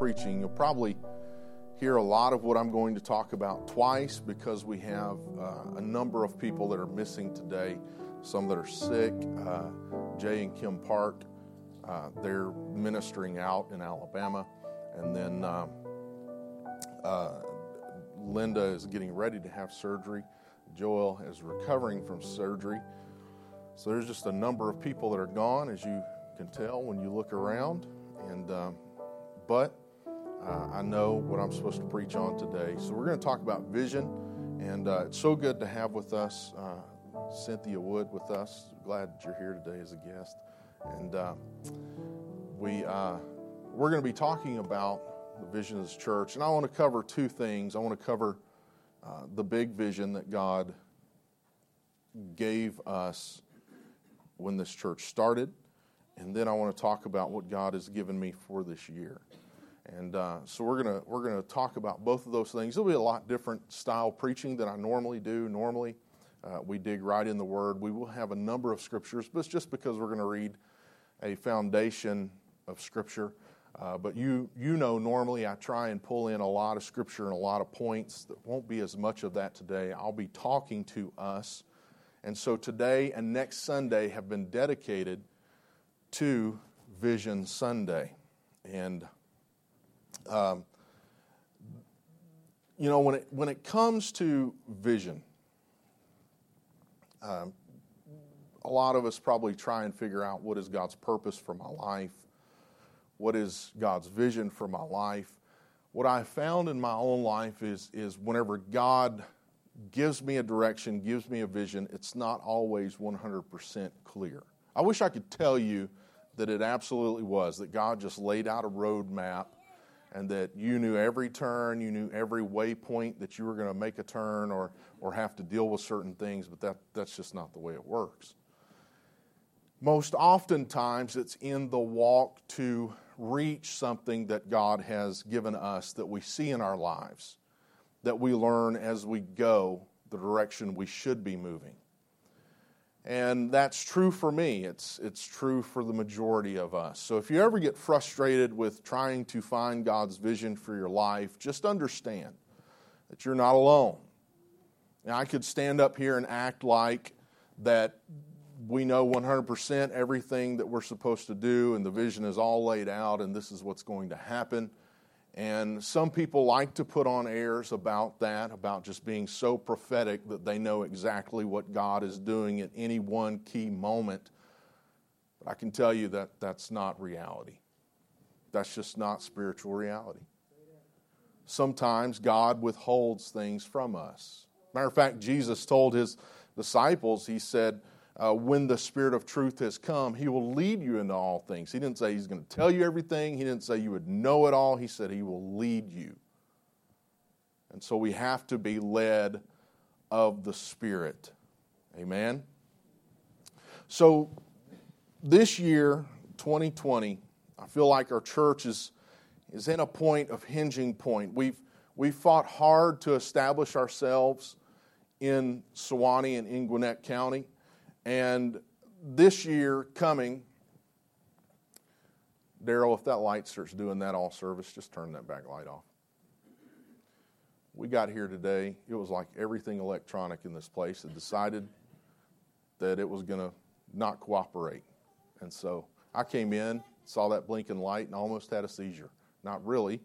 preaching. You'll probably hear a lot of what I'm going to talk about twice because we have uh, a number of people that are missing today, some that are sick. Uh, Jay and Kim Park, uh, they're ministering out in Alabama. And then um, uh, Linda is getting ready to have surgery. Joel is recovering from surgery. So there's just a number of people that are gone, as you can tell when you look around. And um, but uh, I know what I'm supposed to preach on today. So we're going to talk about vision, and uh, it's so good to have with us uh, Cynthia Wood with us. Glad that you're here today as a guest, and uh, we uh, we're going to be talking about the vision of this church, and I want to cover two things. I want to cover the big vision that God gave us when this church started, and then I want to talk about what God has given me for this year. And uh, so we're gonna we're gonna talk about both of those things. It'll be a lot different style preaching than I normally do. Normally, uh, we dig right in the Word. We will have a number of scriptures, but it's just because we're to read a foundation of Scripture. Uh, but you you know normally I try and pull in a lot of Scripture and a lot of points. There won't be as much of that today. I'll be talking to us, and so today and next Sunday have been dedicated to Vision Sunday, and um, you know, when it, when it comes to vision, um, a lot of us probably try and figure out what is God's purpose for my life, what is God's vision for my life. What I found in my own life is, is whenever God gives me a direction, gives me a vision, it's not always 100% clear. I wish I could tell you that it absolutely was, that God just laid out a roadmap and that you knew every turn, you knew every waypoint that you were going to make a turn or, or have to deal with certain things, but that, that's just not the way it works. Most oftentimes, it's in the walk to reach something that God has given us that we see in our lives, that we learn as we go the direction we should be moving. And that's true for me. It's, it's true for the majority of us. So if you ever get frustrated with trying to find God's vision for your life, just understand that you're not alone. Now, I could stand up here and act like that we know 100% everything that we're supposed to do and the vision is all laid out and this is what's going to happen. And some people like to put on airs about that, about just being so prophetic that they know exactly what God is doing at any one key moment. But I can tell you that that's not reality. That's just not spiritual reality. Sometimes God withholds things from us. Matter of fact, Jesus told his disciples, He said, uh, when the Spirit of truth has come, He will lead you into all things. He didn't say He's going to tell you everything, He didn't say you would know it all. He said He will lead you. And so we have to be led of the Spirit. Amen? So this year, 2020, I feel like our church is, is in a point of hinging point. We've, we've fought hard to establish ourselves in Suwanee and in Gwinnett County. And this year coming, Daryl, if that light starts doing that all service, just turn that back light off. We got here today, it was like everything electronic in this place had decided that it was going to not cooperate. And so I came in, saw that blinking light, and almost had a seizure. Not really,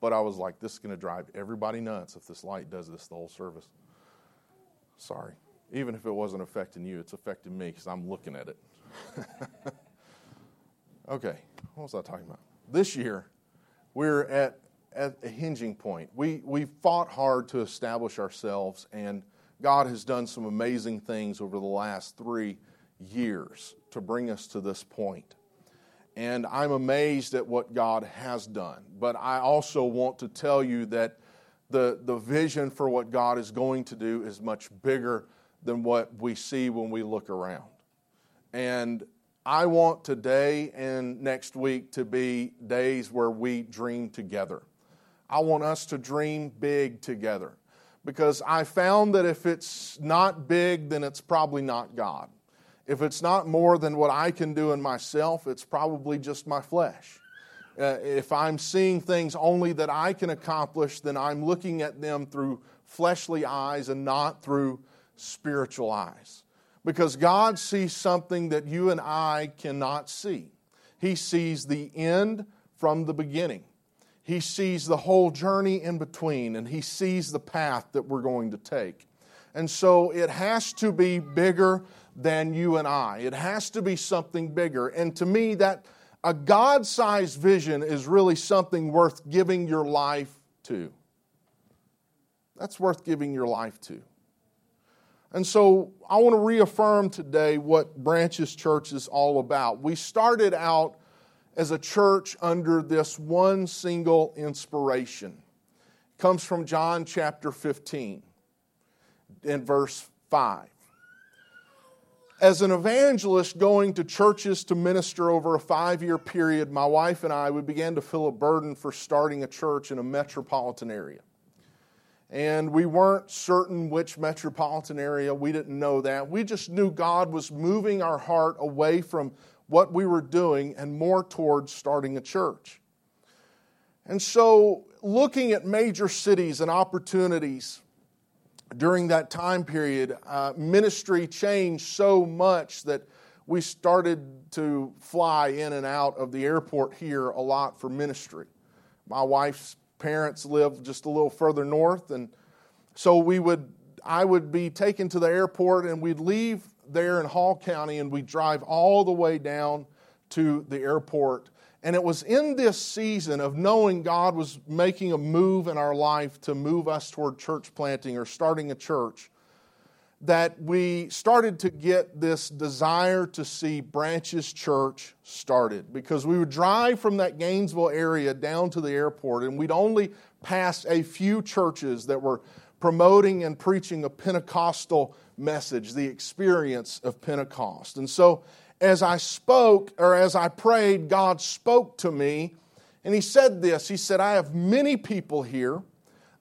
but I was like, this is going to drive everybody nuts if this light does this the whole service. Sorry even if it wasn't affecting you, it's affecting me because I'm looking at it. okay, what was I talking about? This year, we're at, at a hinging point. We, we fought hard to establish ourselves, and God has done some amazing things over the last three years to bring us to this point. And I'm amazed at what God has done. But I also want to tell you that the, the vision for what God is going to do is much bigger than what we see when we look around. And I want today and next week to be days where we dream together. I want us to dream big together because I found that if it's not big, then it's probably not God. If it's not more than what I can do in myself, it's probably just my flesh. Uh, if I'm seeing things only that I can accomplish, then I'm looking at them through fleshly eyes and not through spiritual eyes. Because God sees something that you and I cannot see. He sees the end from the beginning. He sees the whole journey in between, and He sees the path that we're going to take. And so it has to be bigger than you and I. It has to be something bigger. And to me, that a God sized vision is really something worth giving your life to. That's worth giving your life to. And so I want to reaffirm today what Branches Church is all about. We started out as a church under this one single inspiration. It comes from John chapter 15 in verse 5. As an evangelist going to churches to minister over a five year period, my wife and I, we began to feel a burden for starting a church in a metropolitan area. And we weren't certain which metropolitan area, we didn't know that. We just knew God was moving our heart away from what we were doing and more towards starting a church. And so, looking at major cities and opportunities during that time period, uh, ministry changed so much that we started to fly in and out of the airport here a lot for ministry. My wife's parents live just a little further north, and so we would I would be taken to the airport, and we'd leave there in Hall County, and we'd drive all the way down to the airport. And it was in this season of knowing God was making a move in our life to move us toward church planting or starting a church that we started to get this desire to see Branches Church started. Because we would drive from that Gainesville area down to the airport and we'd only pass a few churches that were promoting and preaching a Pentecostal message, the experience of Pentecost. And so as I spoke or as I prayed, God spoke to me and He said this. He said, I have many people here,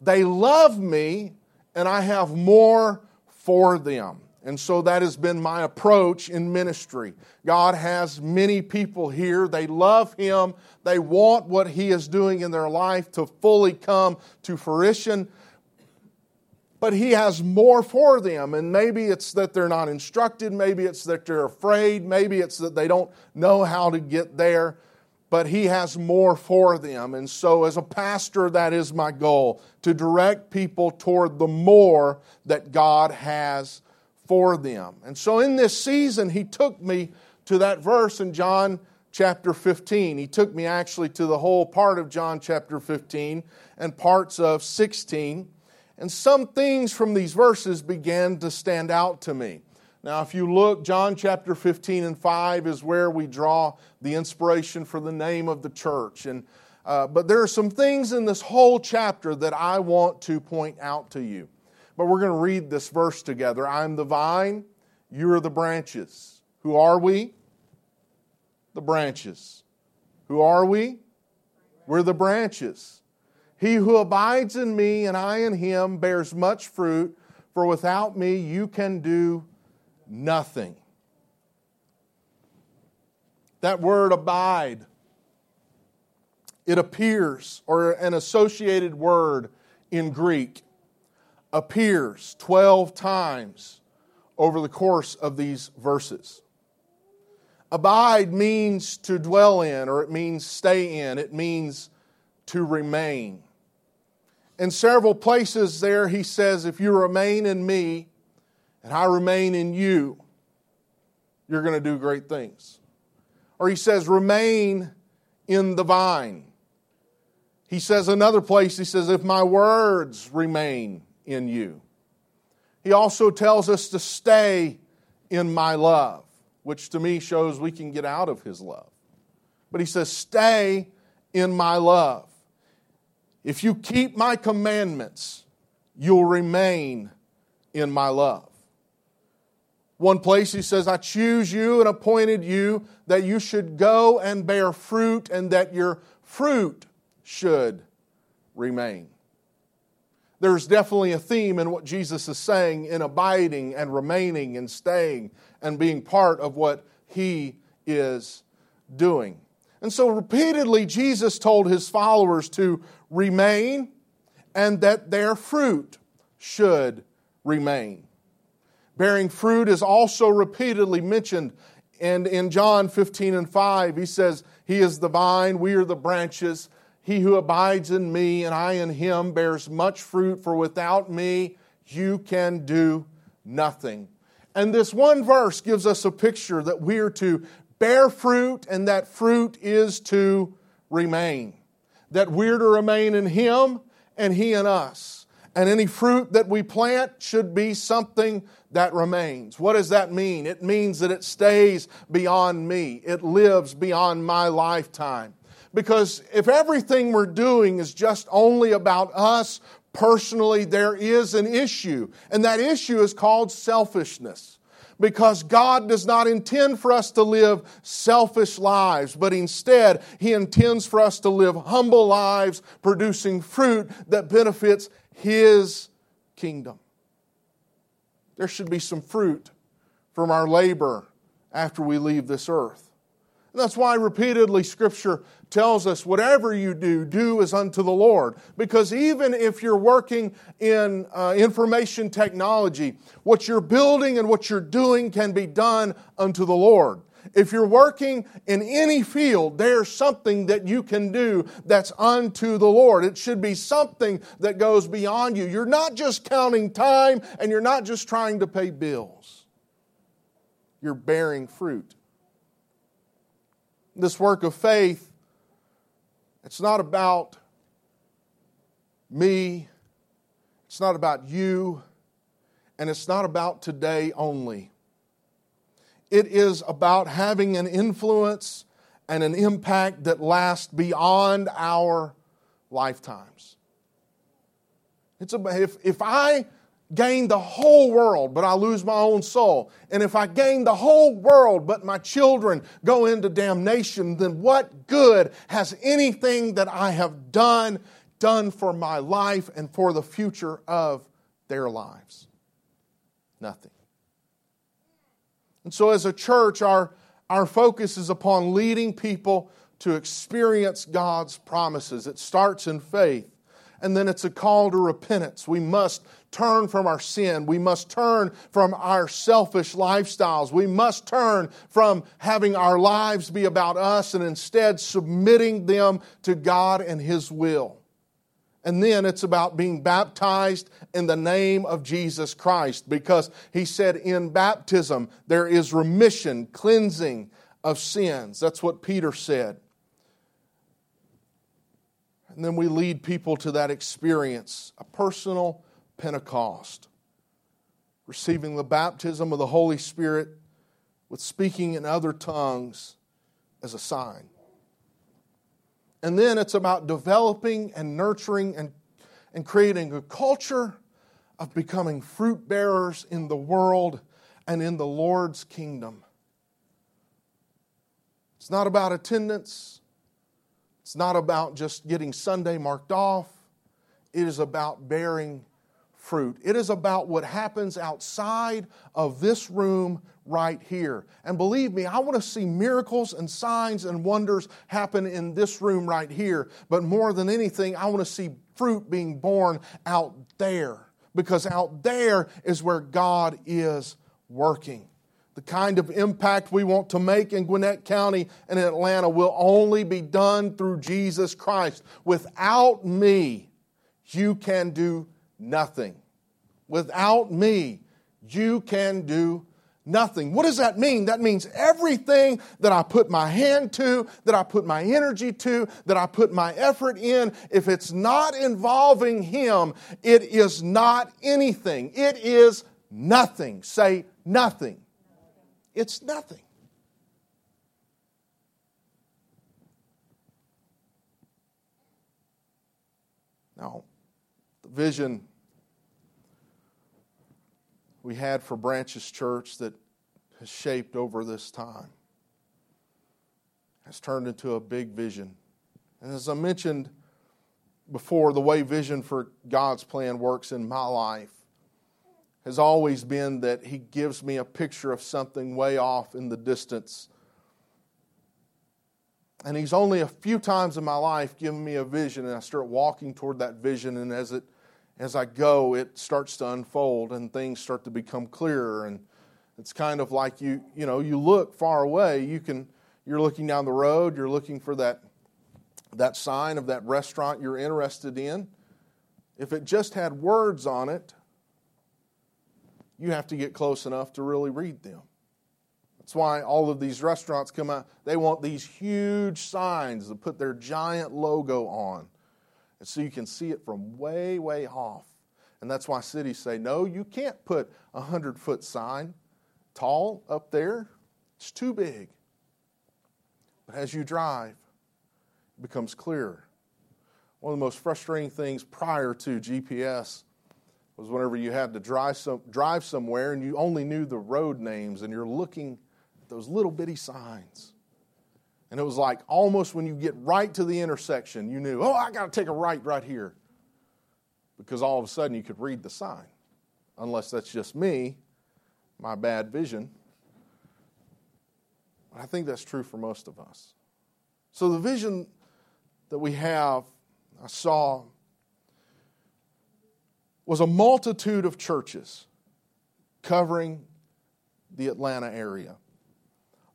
they love me, and I have more for them. And so that has been my approach in ministry. God has many people here. They love Him. They want what He is doing in their life to fully come to fruition. But He has more for them. And maybe it's that they're not instructed. Maybe it's that they're afraid. Maybe it's that they don't know how to get there but He has more for them. And so, as a pastor, that is my goal to direct people toward the more that God has for them. And so, in this season, He took me to that verse in John chapter 15. He took me actually to the whole part of John chapter 15 and parts of 16. And some things from these verses began to stand out to me. Now, if you look, John chapter 15 and 5 is where we draw the inspiration for the name of the church. And, uh, but there are some things in this whole chapter that I want to point out to you. But we're going to read this verse together. I'm the vine, you are the branches. Who are we? The branches. Who are we? We're the branches. He who abides in me and I in him bears much fruit, for without me you can do nothing. That word abide, it appears, or an associated word in Greek, appears 12 times over the course of these verses. Abide means to dwell in, or it means stay in, it means to remain. In several places there, he says, If you remain in me and I remain in you, you're going to do great things. Or he says, remain in the vine. He says another place, he says, if my words remain in you. He also tells us to stay in my love, which to me shows we can get out of his love. But he says, stay in my love. If you keep my commandments, you'll remain in my love. One place he says, I choose you and appointed you that you should go and bear fruit and that your fruit should remain. There's definitely a theme in what Jesus is saying in abiding and remaining and staying and being part of what he is doing. And so repeatedly, Jesus told his followers to remain and that their fruit should remain. Bearing fruit is also repeatedly mentioned. And in John 15 and 5, he says, He is the vine, we are the branches. He who abides in me and I in him bears much fruit, for without me you can do nothing. And this one verse gives us a picture that we are to bear fruit, and that fruit is to remain. That we're to remain in Him and He in us. And any fruit that we plant should be something that remains. What does that mean? It means that it stays beyond me, it lives beyond my lifetime. Because if everything we're doing is just only about us personally, there is an issue. And that issue is called selfishness because God does not intend for us to live selfish lives, but instead, He intends for us to live humble lives, producing fruit that benefits His kingdom. There should be some fruit from our labor after we leave this earth. And that's why repeatedly Scripture tells us whatever you do, do as unto the Lord. Because even if you're working in uh, information technology, what you're building and what you're doing can be done unto the Lord. If you're working in any field, there's something that you can do that's unto the Lord. It should be something that goes beyond you. You're not just counting time and you're not just trying to pay bills, you're bearing fruit this work of faith, it's not about me, it's not about you, and it's not about today only. It is about having an influence and an impact that lasts beyond our lifetimes. It's about, if, if I gain the whole world, but I lose my own soul. And if I gain the whole world, but my children go into damnation, then what good has anything that I have done done for my life and for the future of their lives? Nothing. And so, as a church, our, our focus is upon leading people to experience God's promises. It starts in faith and then it's a call to repentance. We must turn from our sin. We must turn from our selfish lifestyles. We must turn from having our lives be about us and instead submitting them to God and His will. And then it's about being baptized in the name of Jesus Christ because He said in baptism there is remission, cleansing of sins. That's what Peter said. And then we lead people to that experience, a personal Pentecost, receiving the baptism of the Holy Spirit with speaking in other tongues as a sign. And then it's about developing and nurturing and, and creating a culture of becoming fruit bearers in the world and in the Lord's kingdom. It's not about attendance. It's not about just getting Sunday marked off. It is about bearing fruit. It is about what happens outside of this room right here. And believe me, I want to see miracles and signs and wonders happen in this room right here. But more than anything, I want to see fruit being born out there because out there is where God is working. The kind of impact we want to make in Gwinnett County and in Atlanta will only be done through Jesus Christ. Without me, you can do nothing. Without me, you can do nothing. What does that mean? That means everything that I put my hand to, that I put my energy to, that I put my effort in, if it's not involving Him, it is not anything. It is nothing. Say nothing. It's nothing. Now, the vision we had for Branches Church that has shaped over this time has turned into a big vision. And as I mentioned before, the way vision for God's plan works in my life has always been that he gives me a picture of something way off in the distance. And He's only a few times in my life given me a vision, and I start walking toward that vision. And as it as I go, it starts to unfold, and things start to become clearer. And it's kind of like you, you know, you look far away. You can, you're looking down the road. You're looking for that that sign of that restaurant you're interested in, if it just had words on it, you have to get close enough to really read them. That's why all of these restaurants come out. They want these huge signs to put their giant logo on. And so you can see it from way, way off. And that's why cities say, no, you can't put a 100 foot sign tall up there. It's too big. But as you drive, it becomes clearer. One of the most frustrating things prior to GPS was whenever you had to drive, some, drive somewhere and you only knew the road names and you're looking at those little bitty signs. And it was like almost when you get right to the intersection, you knew, oh, I got to take a right right here. Because all of a sudden you could read the sign. Unless that's just me, my bad vision. But I think that's true for most of us. So the vision that we have, I saw, was a multitude of churches covering the Atlanta area.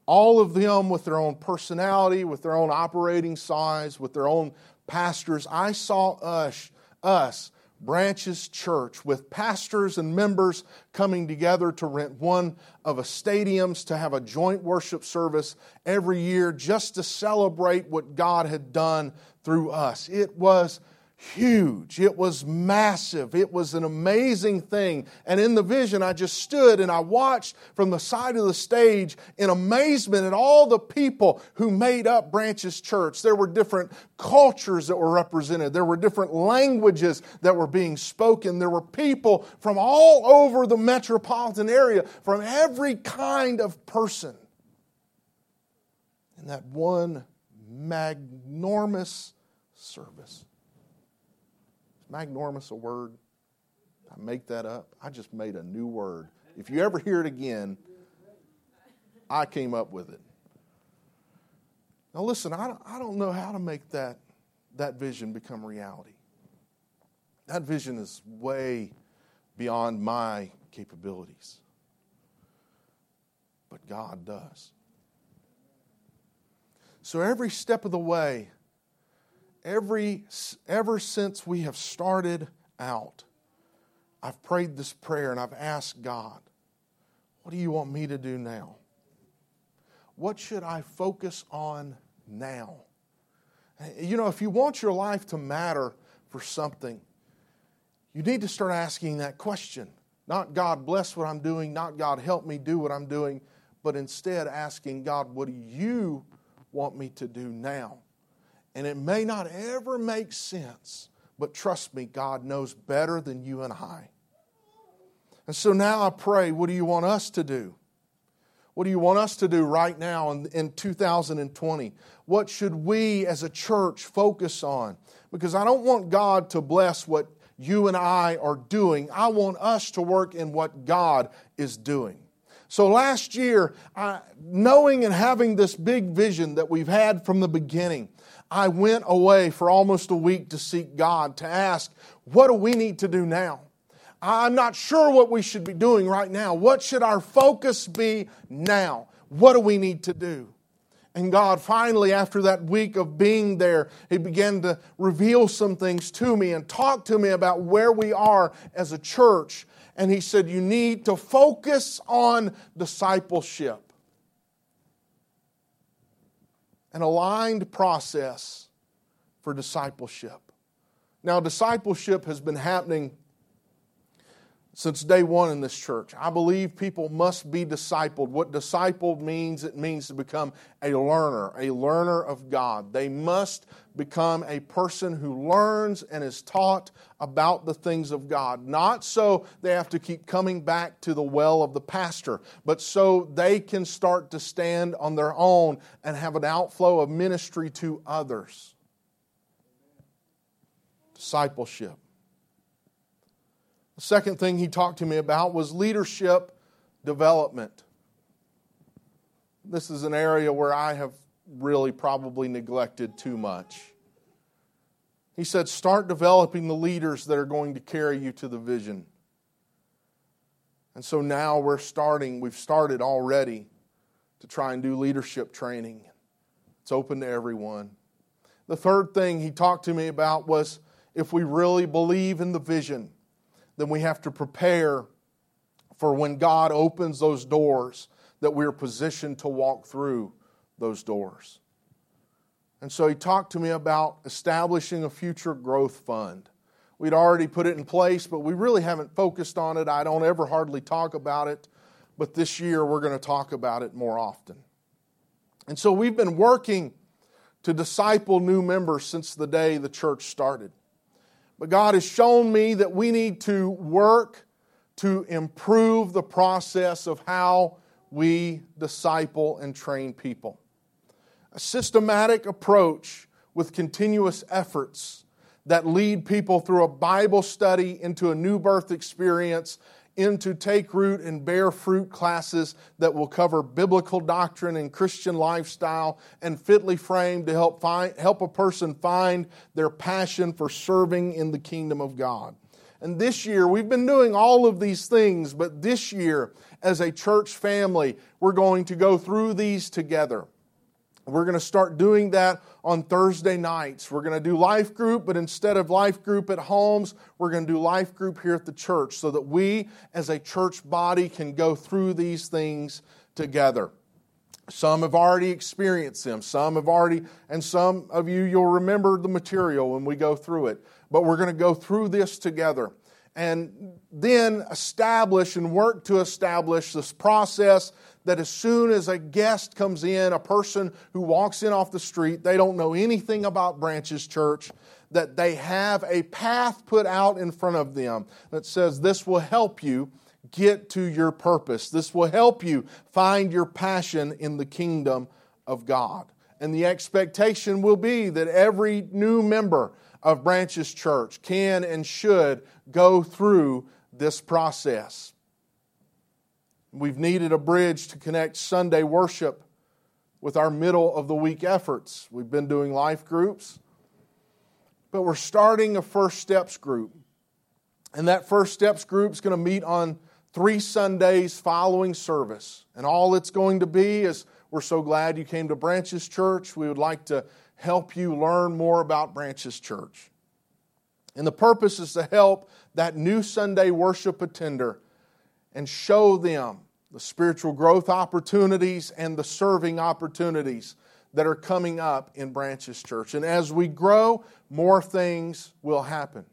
All of them with their own personality, with their own operating size, with their own pastors. I saw us, us Branches Church with pastors and members coming together to rent one of a stadiums to have a joint worship service every year just to celebrate what God had done through us. It was huge. It was massive. It was an amazing thing. And in the vision, I just stood and I watched from the side of the stage in amazement at all the people who made up Branches Church. There were different cultures that were represented, there were different languages that were being spoken. There were people from all over the metropolitan area, from every kind of person. In that one magnormous service. Magnormous a word? I make that up. I just made a new word. If you ever hear it again, I came up with it. Now, listen, I don't, I don't know how to make that, that vision become reality. That vision is way beyond my capabilities. But God does. So, every step of the way, every ever since we have started out, I've prayed this prayer and I've asked God, what do you want me to do now? What should I focus on now? Eh, you know, if you want your life to matter for something, you need to start asking that question. Not God bless what I'm doing, not God help me do what I'm doing, but instead asking God, what do you want me to do now? And it may not ever make sense, but trust me, God knows better than you and I. And so now I pray, what do you want us to do? What do you want us to do right now in, in 2020? What should we as a church focus on? Because I don't want God to bless what you and I are doing. I want us to work in what God is doing. So last year, I, knowing and having this big vision that we've had from the beginning, I went away for almost a week to seek God, to ask, what do we need to do now? I'm not sure what we should be doing right now. What should our focus be now? What do we need to do? And God finally, after that week of being there, He began to reveal some things to me and talk to me about where we are as a church. And He said, You need to focus on discipleship an aligned process for discipleship. Now, discipleship has been happening since day one in this church. I believe people must be discipled. What discipled means, it means to become a learner, a learner of God. They must become a person who learns and is taught about the things of God. Not so they have to keep coming back to the well of the pastor, but so they can start to stand on their own and have an outflow of ministry to others. Discipleship. Second thing he talked to me about was leadership development. This is an area where I have really probably neglected too much. He said, Start developing the leaders that are going to carry you to the vision. And so now we're starting, we've started already to try and do leadership training. It's open to everyone. The third thing he talked to me about was if we really believe in the vision, then we have to prepare for when God opens those doors that we're positioned to walk through those doors. And so he talked to me about establishing a future growth fund. We'd already put it in place, but we really haven't focused on it. I don't ever hardly talk about it, but this year we're going to talk about it more often. And so we've been working to disciple new members since the day the church started. But God has shown me that we need to work to improve the process of how we disciple and train people. A systematic approach with continuous efforts that lead people through a Bible study into a new birth experience into Take Root and Bear Fruit classes that will cover biblical doctrine and Christian lifestyle and fitly framed to help, find, help a person find their passion for serving in the kingdom of God. And this year, we've been doing all of these things, but this year, as a church family, we're going to go through these together. We're going to start doing that on Thursday nights. We're going to do life group, but instead of life group at homes, we're going to do life group here at the church so that we as a church body can go through these things together. Some have already experienced them. Some have already, and some of you, you'll remember the material when we go through it. But we're going to go through this together and then establish and work to establish this process that as soon as a guest comes in, a person who walks in off the street, they don't know anything about Branches Church, that they have a path put out in front of them that says, This will help you get to your purpose. This will help you find your passion in the kingdom of God. And the expectation will be that every new member of Branches Church can and should go through this process. We've needed a bridge to connect Sunday worship with our middle of the week efforts. We've been doing life groups, but we're starting a First Steps group. And that First Steps group is going to meet on three Sundays following service. And all it's going to be is we're so glad you came to Branches Church. We would like to help you learn more about Branches Church. And the purpose is to help that new Sunday worship attender and show them the spiritual growth opportunities and the serving opportunities that are coming up in Branches Church. And as we grow, more things will happen.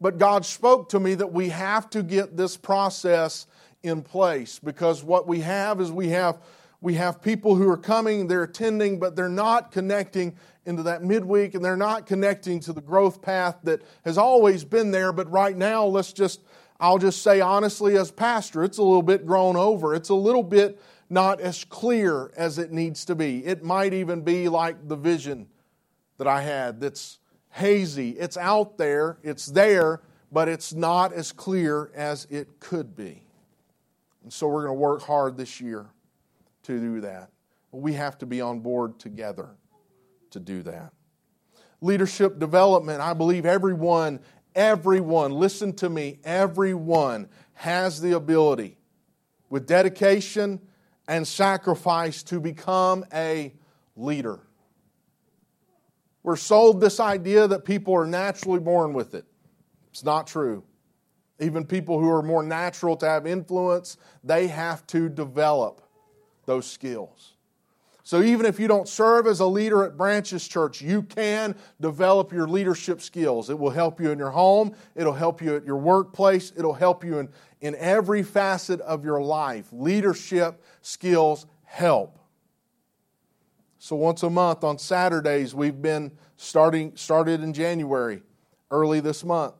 But God spoke to me that we have to get this process in place because what we have is we have we have people who are coming, they're attending, but they're not connecting into that midweek and they're not connecting to the growth path that has always been there. But right now, let's just I'll just say honestly, as pastor, it's a little bit grown over. It's a little bit not as clear as it needs to be. It might even be like the vision that I had that's hazy. It's out there, it's there, but it's not as clear as it could be. And so we're going to work hard this year to do that. We have to be on board together to do that. Leadership development, I believe everyone Everyone, listen to me, everyone has the ability with dedication and sacrifice to become a leader. We're sold this idea that people are naturally born with it. It's not true. Even people who are more natural to have influence, they have to develop those skills. So even if you don't serve as a leader at Branches Church, you can develop your leadership skills. It will help you in your home, it'll help you at your workplace, it'll help you in, in every facet of your life. Leadership skills help. So once a month on Saturdays, we've been starting started in January, early this month.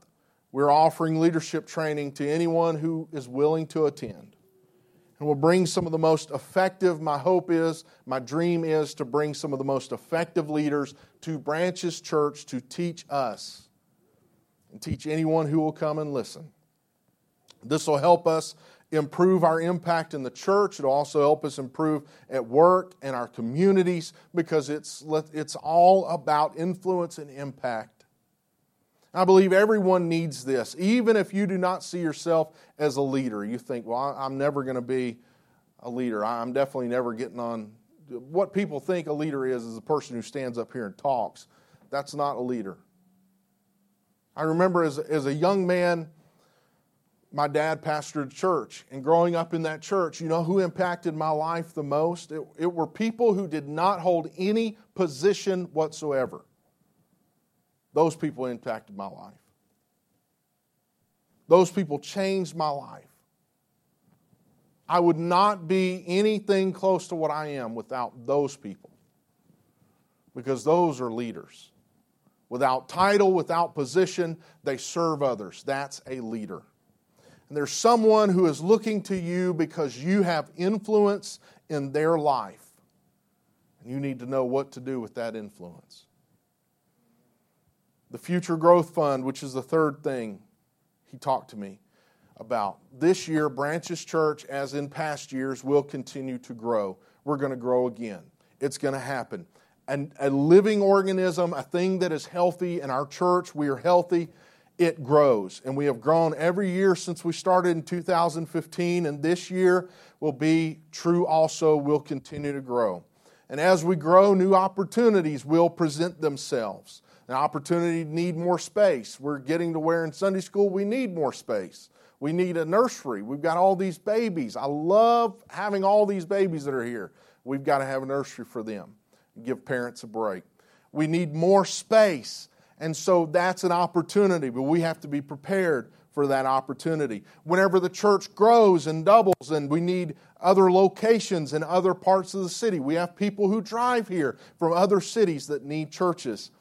We're offering leadership training to anyone who is willing to attend and we'll bring some of the most effective, my hope is, my dream is to bring some of the most effective leaders to Branches Church to teach us and teach anyone who will come and listen. This will help us improve our impact in the church. It'll also help us improve at work and our communities because it's, it's all about influence and impact. I believe everyone needs this. Even if you do not see yourself as a leader, you think, well, I'm never going to be a leader. I'm definitely never getting on. What people think a leader is, is a person who stands up here and talks. That's not a leader. I remember as, as a young man, my dad pastored a church. And growing up in that church, you know who impacted my life the most? It, it were people who did not hold any position whatsoever. Those people impacted my life. Those people changed my life. I would not be anything close to what I am without those people. Because those are leaders. Without title, without position, they serve others. That's a leader. And there's someone who is looking to you because you have influence in their life. And you need to know what to do with that influence. The Future Growth Fund, which is the third thing he talked to me about. This year, Branches Church, as in past years, will continue to grow. We're going to grow again. It's going to happen and a living organism, a thing that is healthy in our church, we are healthy, it grows. And we have grown every year since we started in 2015, and this year will be true also, will continue to grow. And as we grow, new opportunities will present themselves. An opportunity to need more space. We're getting to where in Sunday school we need more space. We need a nursery. We've got all these babies. I love having all these babies that are here. We've got to have a nursery for them give parents a break. We need more space, and so that's an opportunity, but we have to be prepared for that opportunity. Whenever the church grows and doubles, and we need other locations in other parts of the city, we have people who drive here from other cities that need churches.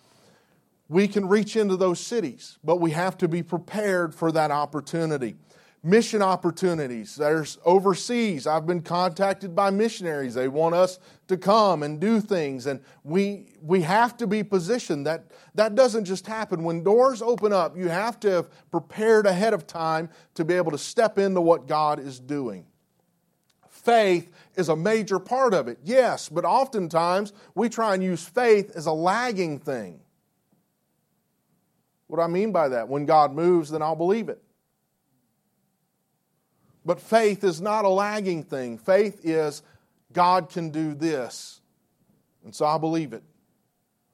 We can reach into those cities, but we have to be prepared for that opportunity mission opportunities. There's overseas. I've been contacted by missionaries. They want us to come and do things, and we we have to be positioned. That that doesn't just happen. When doors open up, you have to have prepared ahead of time to be able to step into what God is doing. Faith is a major part of it, yes, but oftentimes we try and use faith as a lagging thing. What do I mean by that, when God moves, then I'll believe it. But faith is not a lagging thing. Faith is God can do this. And so I believe it.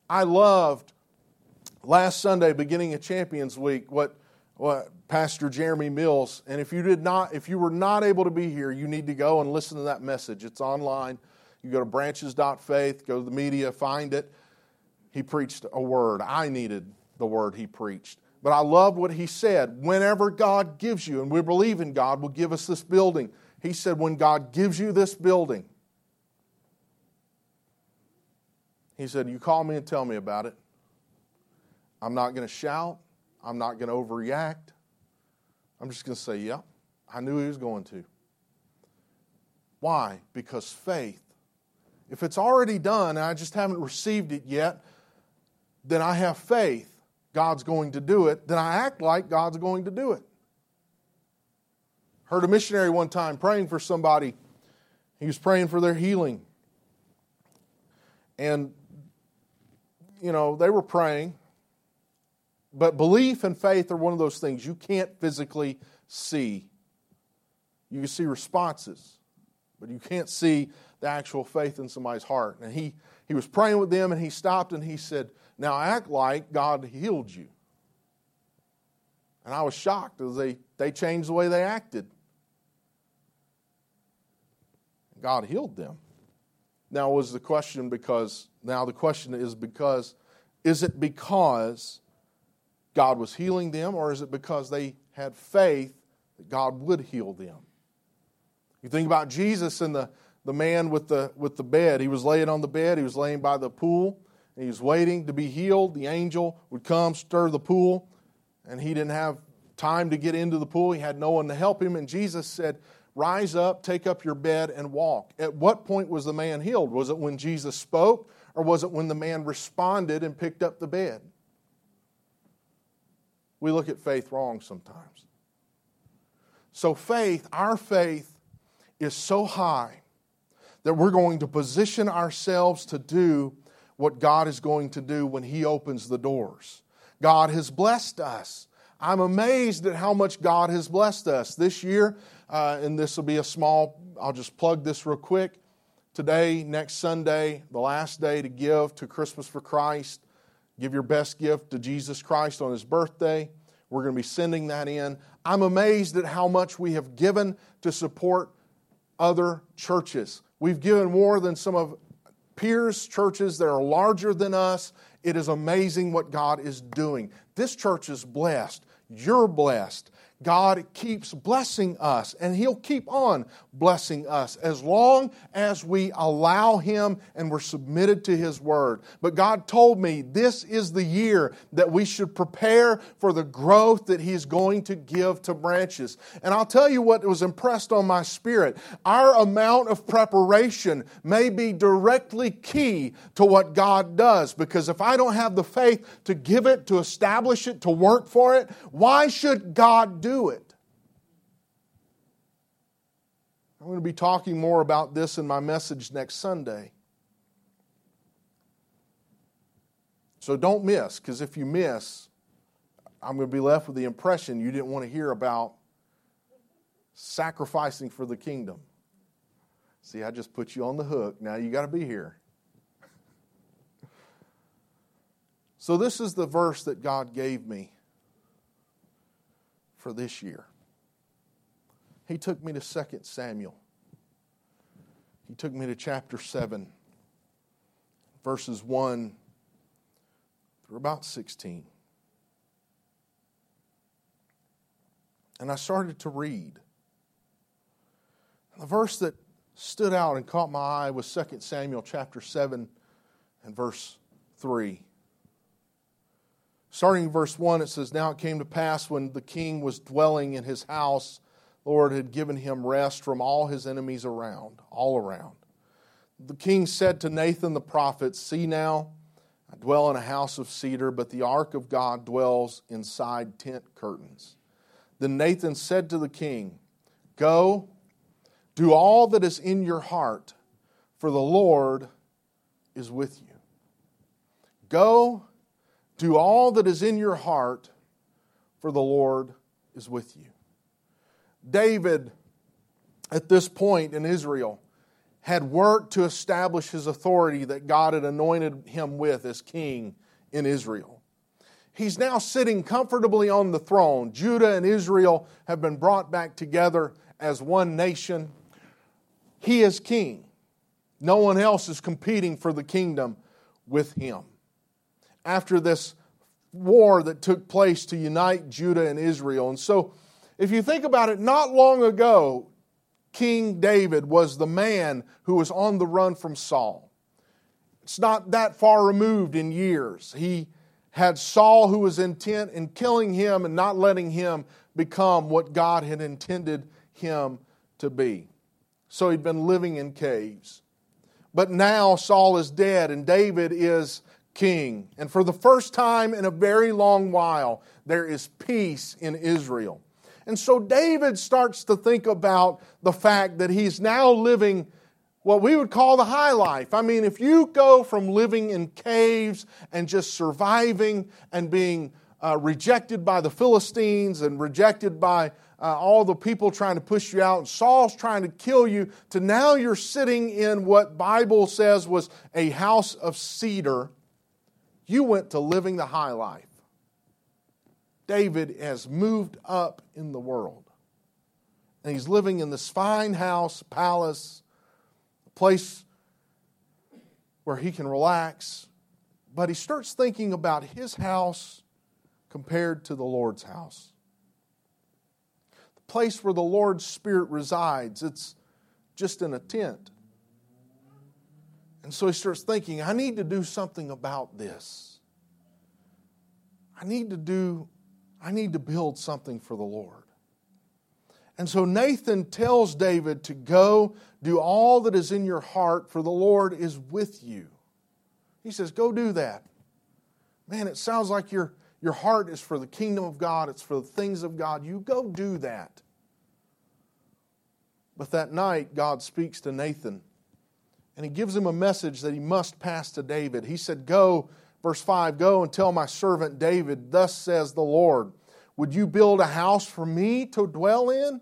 I loved last Sunday, beginning of Champions Week, what, what Pastor Jeremy Mills, and if you did not, if you were not able to be here, you need to go and listen to that message. It's online. You go to branches.faith, go to the media, find it. He preached a word. I needed the word he preached. But I love what he said. Whenever God gives you, and we believe in God, will give us this building. He said, when God gives you this building, he said, You call me and tell me about it. I'm not going to shout. I'm not going to overreact. I'm just going to say, Yep, I knew he was going to. Why? Because faith. If it's already done and I just haven't received it yet, then I have faith God's going to do it, then I act like God's going to do it. Heard a missionary one time praying for somebody. He was praying for their healing. And, you know, they were praying. But belief and faith are one of those things you can't physically see. You can see responses, but you can't see the actual faith in somebody's heart. And he, he was praying with them and he stopped and he said, now act like God healed you. And I was shocked as they, they changed the way they acted. God healed them. Now was the question because now the question is because is it because God was healing them or is it because they had faith that God would heal them? You think about Jesus and the, the man with the with the bed. He was laying on the bed, he was laying by the pool, he was waiting to be healed. The angel would come, stir the pool, and he didn't have time to get into the pool. He had no one to help him. And Jesus said, Rise up, take up your bed, and walk. At what point was the man healed? Was it when Jesus spoke, or was it when the man responded and picked up the bed? We look at faith wrong sometimes. So, faith, our faith, is so high that we're going to position ourselves to do what God is going to do when He opens the doors. God has blessed us. I'm amazed at how much God has blessed us. This year, uh, and this will be a small, I'll just plug this real quick. Today, next Sunday, the last day to give to Christmas for Christ. Give your best gift to Jesus Christ on His birthday. We're going to be sending that in. I'm amazed at how much we have given to support other churches. We've given more than some of peers' churches that are larger than us. It is amazing what God is doing. This church is blessed. You're blessed. God keeps blessing us, and He'll keep on blessing us as long as we allow Him and we're submitted to His Word. But God told me this is the year that we should prepare for the growth that He's going to give to branches. And I'll tell you what was impressed on my spirit. Our amount of preparation may be directly key to what God does, because if I don't have the faith to give it, to establish it, to work for it, why should God do do it. I'm going to be talking more about this in my message next Sunday. So don't miss, because if you miss, I'm going to be left with the impression you didn't want to hear about sacrificing for the kingdom. See, I just put you on the hook. Now you got to be here. So, this is the verse that God gave me for this year. He took me to 2 Samuel. He took me to chapter 7, verses 1 through about 16. And I started to read. The verse that stood out and caught my eye was 2 Samuel chapter 7 and verse 3. Starting in verse 1, it says, Now it came to pass when the king was dwelling in his house, the Lord had given him rest from all his enemies around, all around. The king said to Nathan the prophet, See now, I dwell in a house of cedar, but the ark of God dwells inside tent curtains. Then Nathan said to the king, Go, do all that is in your heart, for the Lord is with you. Go, do all that is in your heart, for the Lord is with you. David, at this point in Israel, had worked to establish his authority that God had anointed him with as king in Israel. He's now sitting comfortably on the throne. Judah and Israel have been brought back together as one nation. He is king. No one else is competing for the kingdom with him after this war that took place to unite Judah and Israel. And so, if you think about it, not long ago, King David was the man who was on the run from Saul. It's not that far removed in years. He had Saul who was intent in killing him and not letting him become what God had intended him to be. So he'd been living in caves. But now Saul is dead and David is king. And for the first time in a very long while, there is peace in Israel. And so David starts to think about the fact that he's now living what we would call the high life. I mean, if you go from living in caves and just surviving and being uh, rejected by the Philistines and rejected by uh, all the people trying to push you out, and Saul's trying to kill you, to now you're sitting in what Bible says was a house of cedar you went to living the high life. David has moved up in the world. And he's living in this fine house, palace, a place where he can relax. But he starts thinking about his house compared to the Lord's house. The place where the Lord's Spirit resides, it's just in a tent. And so he starts thinking, I need to do something about this. I need to do, I need to build something for the Lord. And so Nathan tells David to go do all that is in your heart, for the Lord is with you. He says, Go do that. Man, it sounds like your, your heart is for the kingdom of God, it's for the things of God. You go do that. But that night, God speaks to Nathan and he gives him a message that he must pass to David. He said, Go, verse 5, go and tell my servant David, Thus says the Lord, Would you build a house for me to dwell in?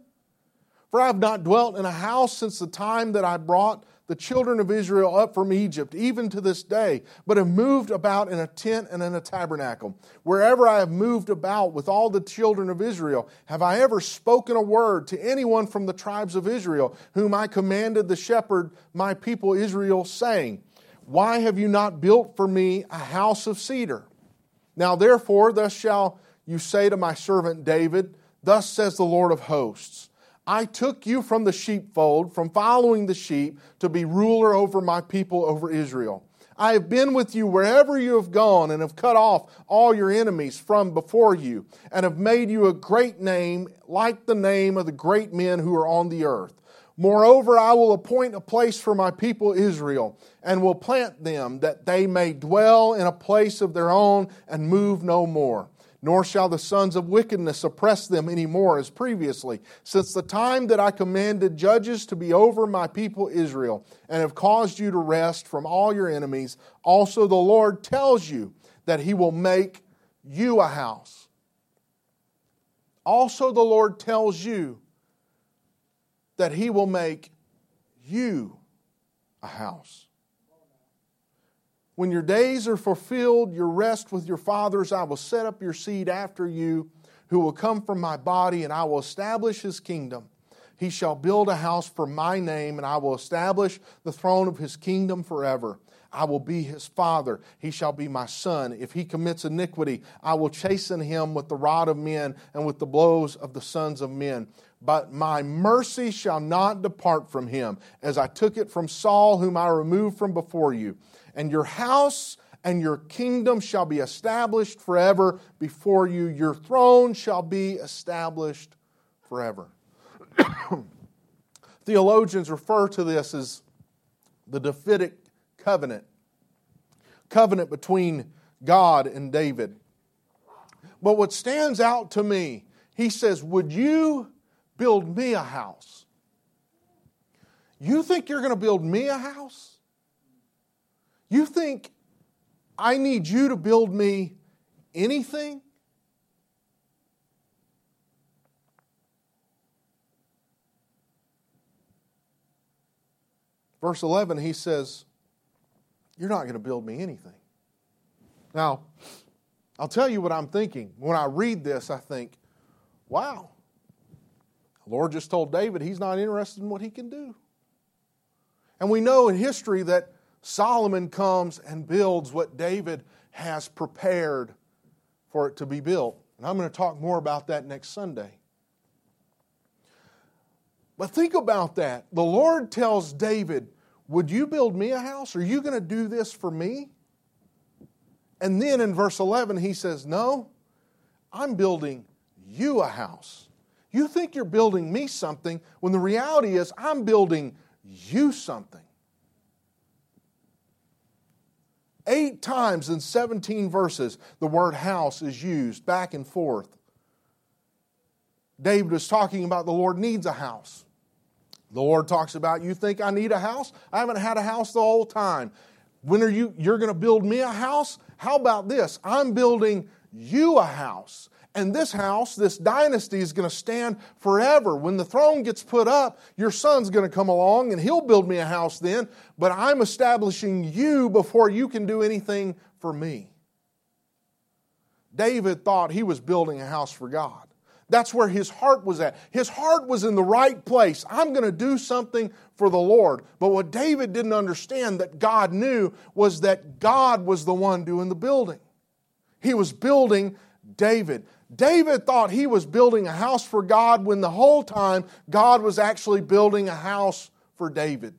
For I have not dwelt in a house since the time that I brought the children of Israel up from Egypt, even to this day, but have moved about in a tent and in a tabernacle. Wherever I have moved about with all the children of Israel, have I ever spoken a word to anyone from the tribes of Israel, whom I commanded the shepherd my people Israel, saying, Why have you not built for me a house of cedar? Now therefore, thus shall you say to my servant David, Thus says the Lord of hosts. I took you from the sheepfold, from following the sheep, to be ruler over my people, over Israel. I have been with you wherever you have gone, and have cut off all your enemies from before you, and have made you a great name, like the name of the great men who are on the earth. Moreover, I will appoint a place for my people Israel, and will plant them, that they may dwell in a place of their own and move no more nor shall the sons of wickedness oppress them any more as previously, since the time that I commanded judges to be over my people Israel, and have caused you to rest from all your enemies. Also, the Lord tells you that he will make you a house. Also, the Lord tells you that he will make you a house. When your days are fulfilled, your rest with your fathers, I will set up your seed after you, who will come from my body, and I will establish his kingdom. He shall build a house for my name, and I will establish the throne of his kingdom forever. I will be his father. He shall be my son. If he commits iniquity, I will chasten him with the rod of men and with the blows of the sons of men. But my mercy shall not depart from him, as I took it from Saul, whom I removed from before you and your house and your kingdom shall be established forever before you. Your throne shall be established forever. Theologians refer to this as the Davidic covenant, covenant between God and David. But what stands out to me, he says, Would you build me a house? You think you're going to build me a house? You think I need you to build me anything? Verse 11, he says, You're not going to build me anything. Now, I'll tell you what I'm thinking. When I read this, I think, wow, the Lord just told David he's not interested in what he can do. And we know in history that Solomon comes and builds what David has prepared for it to be built. And I'm going to talk more about that next Sunday. But think about that. The Lord tells David, Would you build me a house? Are you going to do this for me? And then in verse 11, he says, No, I'm building you a house. You think you're building me something when the reality is I'm building you something. Eight times in 17 verses, the word house is used back and forth. David was talking about the Lord needs a house. The Lord talks about, you think I need a house? I haven't had a house the whole time. When are you, you're going to build me a house? How about this? I'm building you a house. And this house, this dynasty is going to stand forever. When the throne gets put up, your son's going to come along and he'll build me a house then, but I'm establishing you before you can do anything for me. David thought he was building a house for God. That's where his heart was at. His heart was in the right place. I'm going to do something for the Lord. But what David didn't understand that God knew was that God was the one doing the building. He was building David. David thought he was building a house for God when the whole time God was actually building a house for David.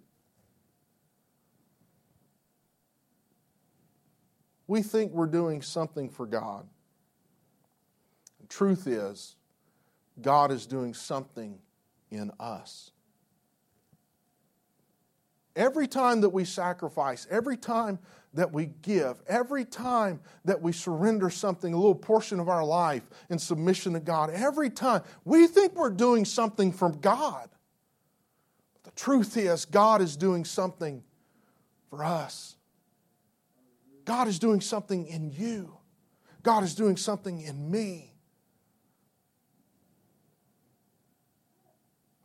We think we're doing something for God. The truth is, God is doing something in us. Every time that we sacrifice, every time that we give, every time that we surrender something, a little portion of our life in submission to God, every time we think we're doing something from God. The truth is, God is doing something for us. God is doing something in you. God is doing something in me.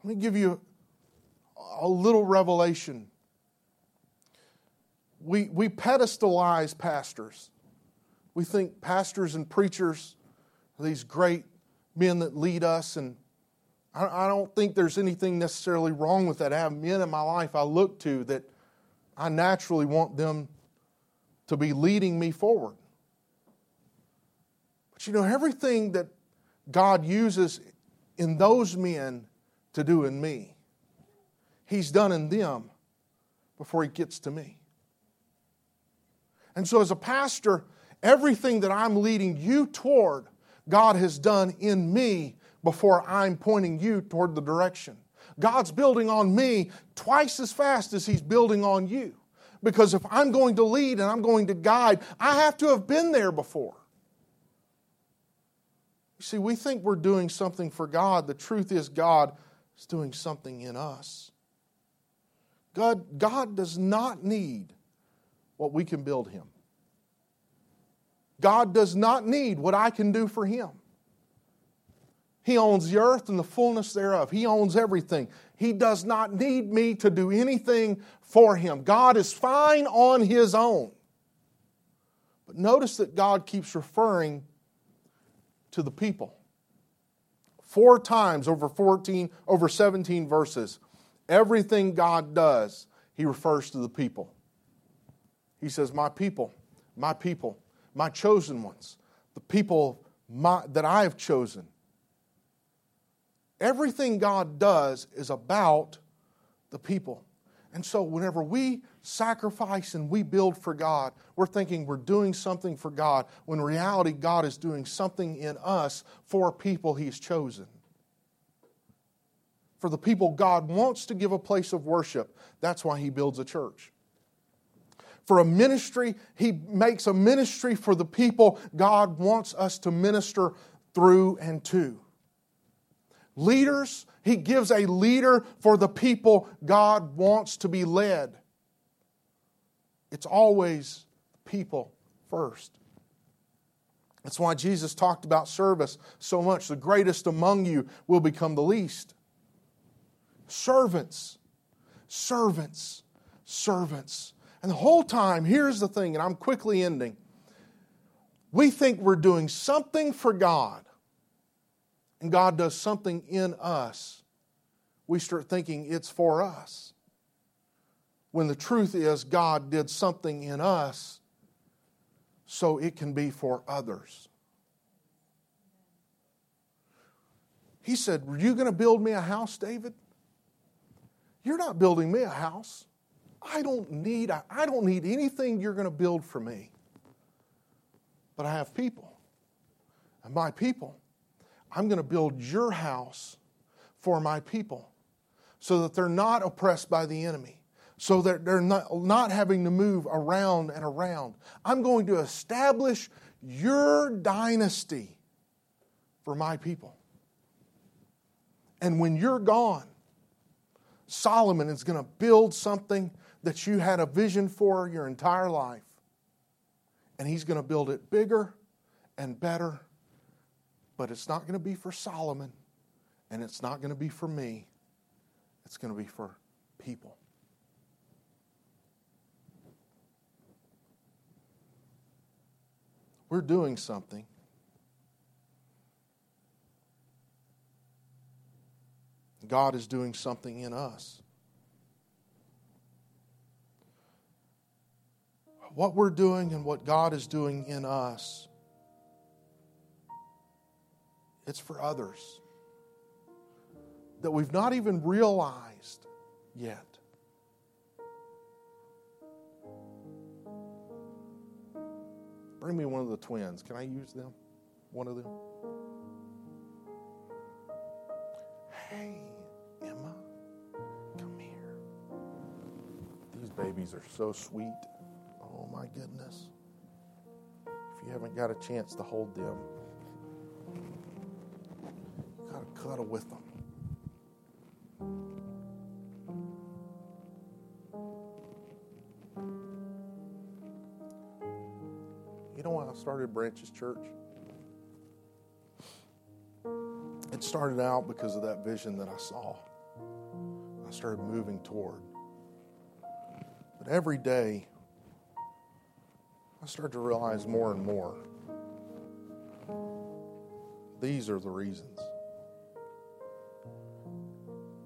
Let me give you a little revelation. We, we pedestalize pastors. We think pastors and preachers are these great men that lead us, and I, I don't think there's anything necessarily wrong with that. I have men in my life I look to that I naturally want them to be leading me forward. But you know, everything that God uses in those men to do in me, He's done in them before He gets to me. And so, as a pastor, everything that I'm leading you toward, God has done in me before I'm pointing you toward the direction. God's building on me twice as fast as He's building on you. Because if I'm going to lead and I'm going to guide, I have to have been there before. You see, we think we're doing something for God. The truth is, God is doing something in us. God, God does not need what we can build Him. God does not need what I can do for Him. He owns the earth and the fullness thereof. He owns everything. He does not need me to do anything for him. God is fine on his own. But notice that God keeps referring to the people. Four times over 14, over 17 verses, everything God does, he refers to the people. He says, My people, my people, my chosen ones, the people my, that I have chosen. Everything God does is about the people. And so, whenever we sacrifice and we build for God, we're thinking we're doing something for God, when reality, God is doing something in us for people He's chosen. For the people God wants to give a place of worship, that's why He builds a church. For a ministry, He makes a ministry for the people God wants us to minister through and to leaders. He gives a leader for the people God wants to be led. It's always people first. That's why Jesus talked about service so much. The greatest among you will become the least. Servants, servants, servants. And the whole time, here's the thing, and I'm quickly ending. We think we're doing something for God and God does something in us, we start thinking it's for us. When the truth is, God did something in us so it can be for others. He said, Were you going to build me a house, David? You're not building me a house. I don't need, I don't need anything you're going to build for me. But I have people. And my people I'm going to build your house for my people so that they're not oppressed by the enemy, so that they're not, not having to move around and around. I'm going to establish your dynasty for my people. And when you're gone, Solomon is going to build something that you had a vision for your entire life. And he's going to build it bigger and better but it's not going to be for Solomon, and it's not going to be for me. It's going to be for people. We're doing something. God is doing something in us. What we're doing and what God is doing in us it's for others that we've not even realized yet. Bring me one of the twins. Can I use them? One of them? Hey, Emma, come here. These babies are so sweet goodness. If you haven't got a chance to hold them, you got to cuddle with them. You know why I started Branches Church? It started out because of that vision that I saw. I started moving toward. But every day, I start to realize more and more these are the reasons.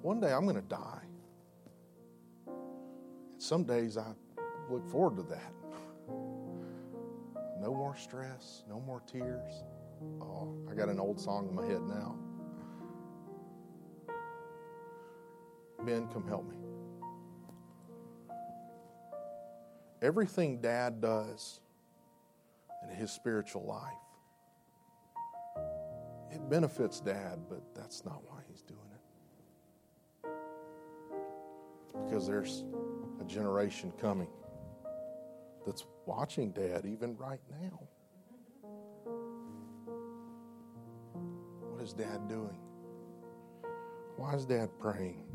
One day I'm going to die. And Some days I look forward to that. No more stress, no more tears. Oh, I got an old song in my head now. Ben, come help me. Everything dad does in his spiritual life, it benefits dad, but that's not why he's doing it. Because there's a generation coming that's watching dad even right now. What is dad doing? Why is dad praying?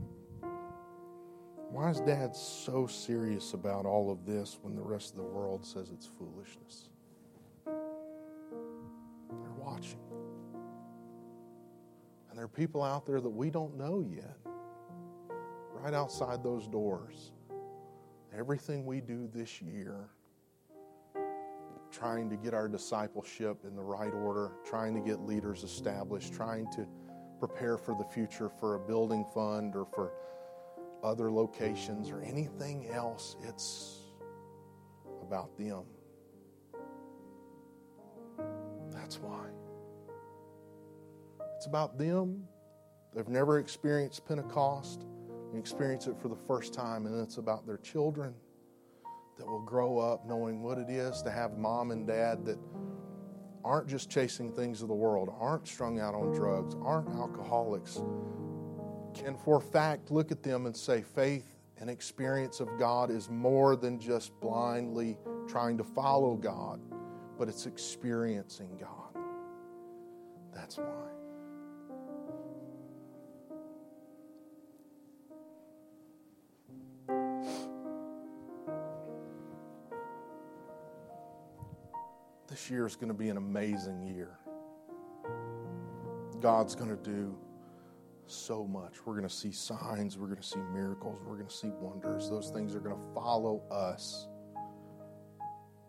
Why is dad so serious about all of this when the rest of the world says it's foolishness? Watching. And there are people out there that we don't know yet, right outside those doors. Everything we do this year, trying to get our discipleship in the right order, trying to get leaders established, trying to prepare for the future for a building fund or for other locations or anything else. It's about them. That's why. It's about them. They've never experienced Pentecost and experience it for the first time, and it's about their children that will grow up knowing what it is to have mom and dad that aren't just chasing things of the world, aren't strung out on drugs, aren't alcoholics, can for fact look at them and say, faith and experience of God is more than just blindly trying to follow God, but it's experiencing God. That's why. This year is going to be an amazing year. God's going to do so much. We're going to see signs, we're going to see miracles, we're going to see wonders. Those things are going to follow us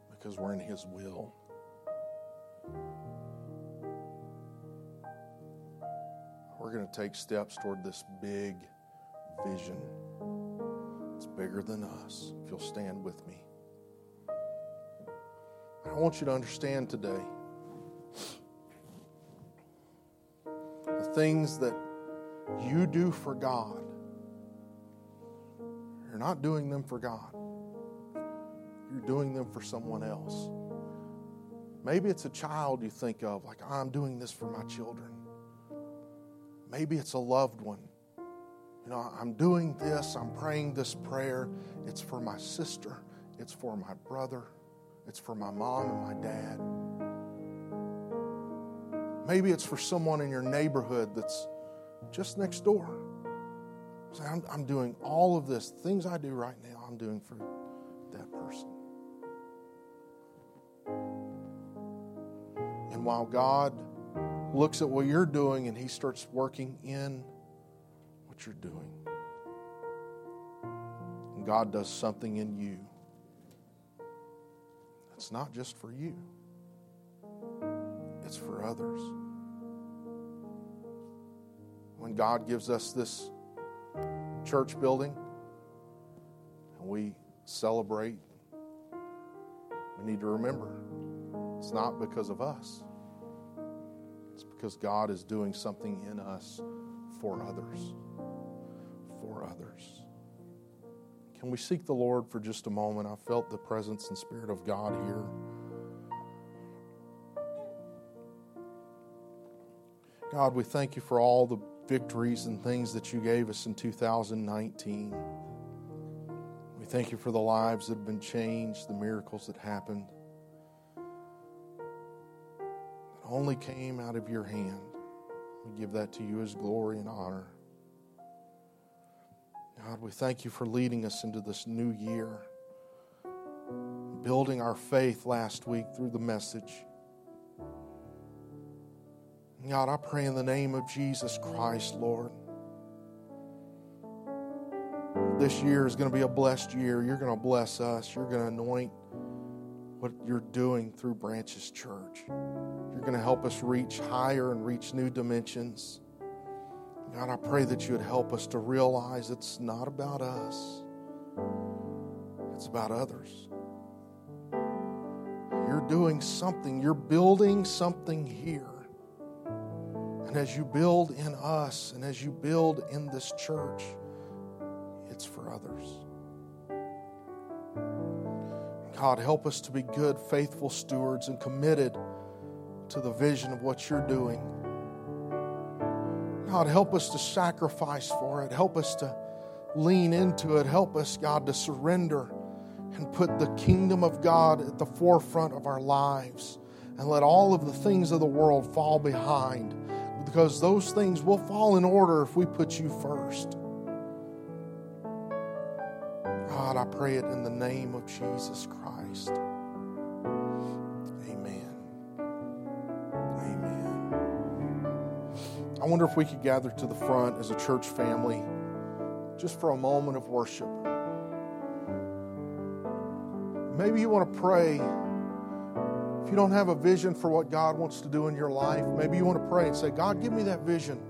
because we're in His will. We're going to take steps toward this big vision. It's bigger than us. If you'll stand with me. I want you to understand today the things that you do for God, you're not doing them for God. You're doing them for someone else. Maybe it's a child you think of, like, I'm doing this for my children. Maybe it's a loved one. You know, I'm doing this, I'm praying this prayer. It's for my sister, it's for my brother, it's for my mom and my dad. Maybe it's for someone in your neighborhood that's just next door. Say, I'm, I'm doing all of this, things I do right now, I'm doing for that person. And while God looks at what you're doing and He starts working in what you're doing, and God does something in you, it's not just for you, it's for others when God gives us this church building and we celebrate, we need to remember it's not because of us, it's because God is doing something in us for others. For others. Can we seek the Lord for just a moment? I felt the presence and Spirit of God here. God, we thank you for all the victories and things that you gave us in 2019. We thank you for the lives that have been changed, the miracles that happened. That only came out of your hand. We give that to you as glory and honor. God, we thank you for leading us into this new year, building our faith last week through the message. God, I pray in the name of Jesus Christ, Lord. This year is going to be a blessed year. You're going to bless us. You're going to anoint what you're doing through Branches Church. You're going to help us reach higher and reach new dimensions. God, I pray that you would help us to realize it's not about us, it's about others. You're doing something, you're building something here. And as you build in us and as you build in this church, it's for others. God, help us to be good, faithful stewards and committed to the vision of what you're doing. God, help us to sacrifice for it. Help us to lean into it. Help us, God, to surrender and put the kingdom of God at the forefront of our lives and let all of the things of the world fall behind because those things will fall in order if we put you first. God, I pray it in the name of Jesus Christ. I wonder if we could gather to the front as a church family just for a moment of worship. Maybe you want to pray. If you don't have a vision for what God wants to do in your life, maybe you want to pray and say, God, give me that vision.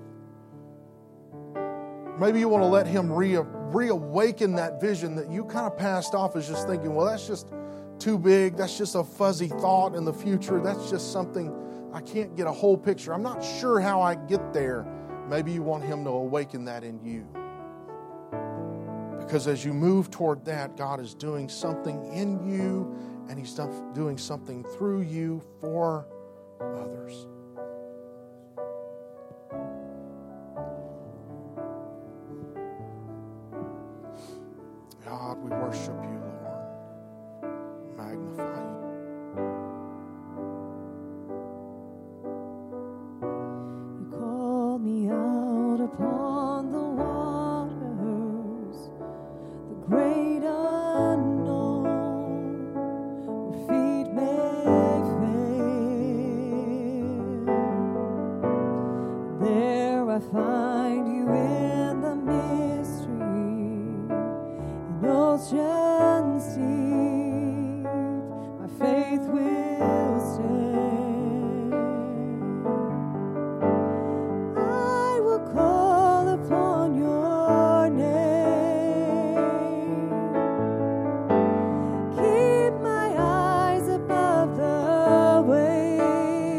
Maybe you want to let Him re- reawaken that vision that you kind of passed off as just thinking, well, that's just too big. That's just a fuzzy thought in the future. That's just something I can't get a whole picture. I'm not sure how I get there. Maybe you want Him to awaken that in you. Because as you move toward that, God is doing something in you and He's doing something through you for others. God, we worship you, Lord. Magnify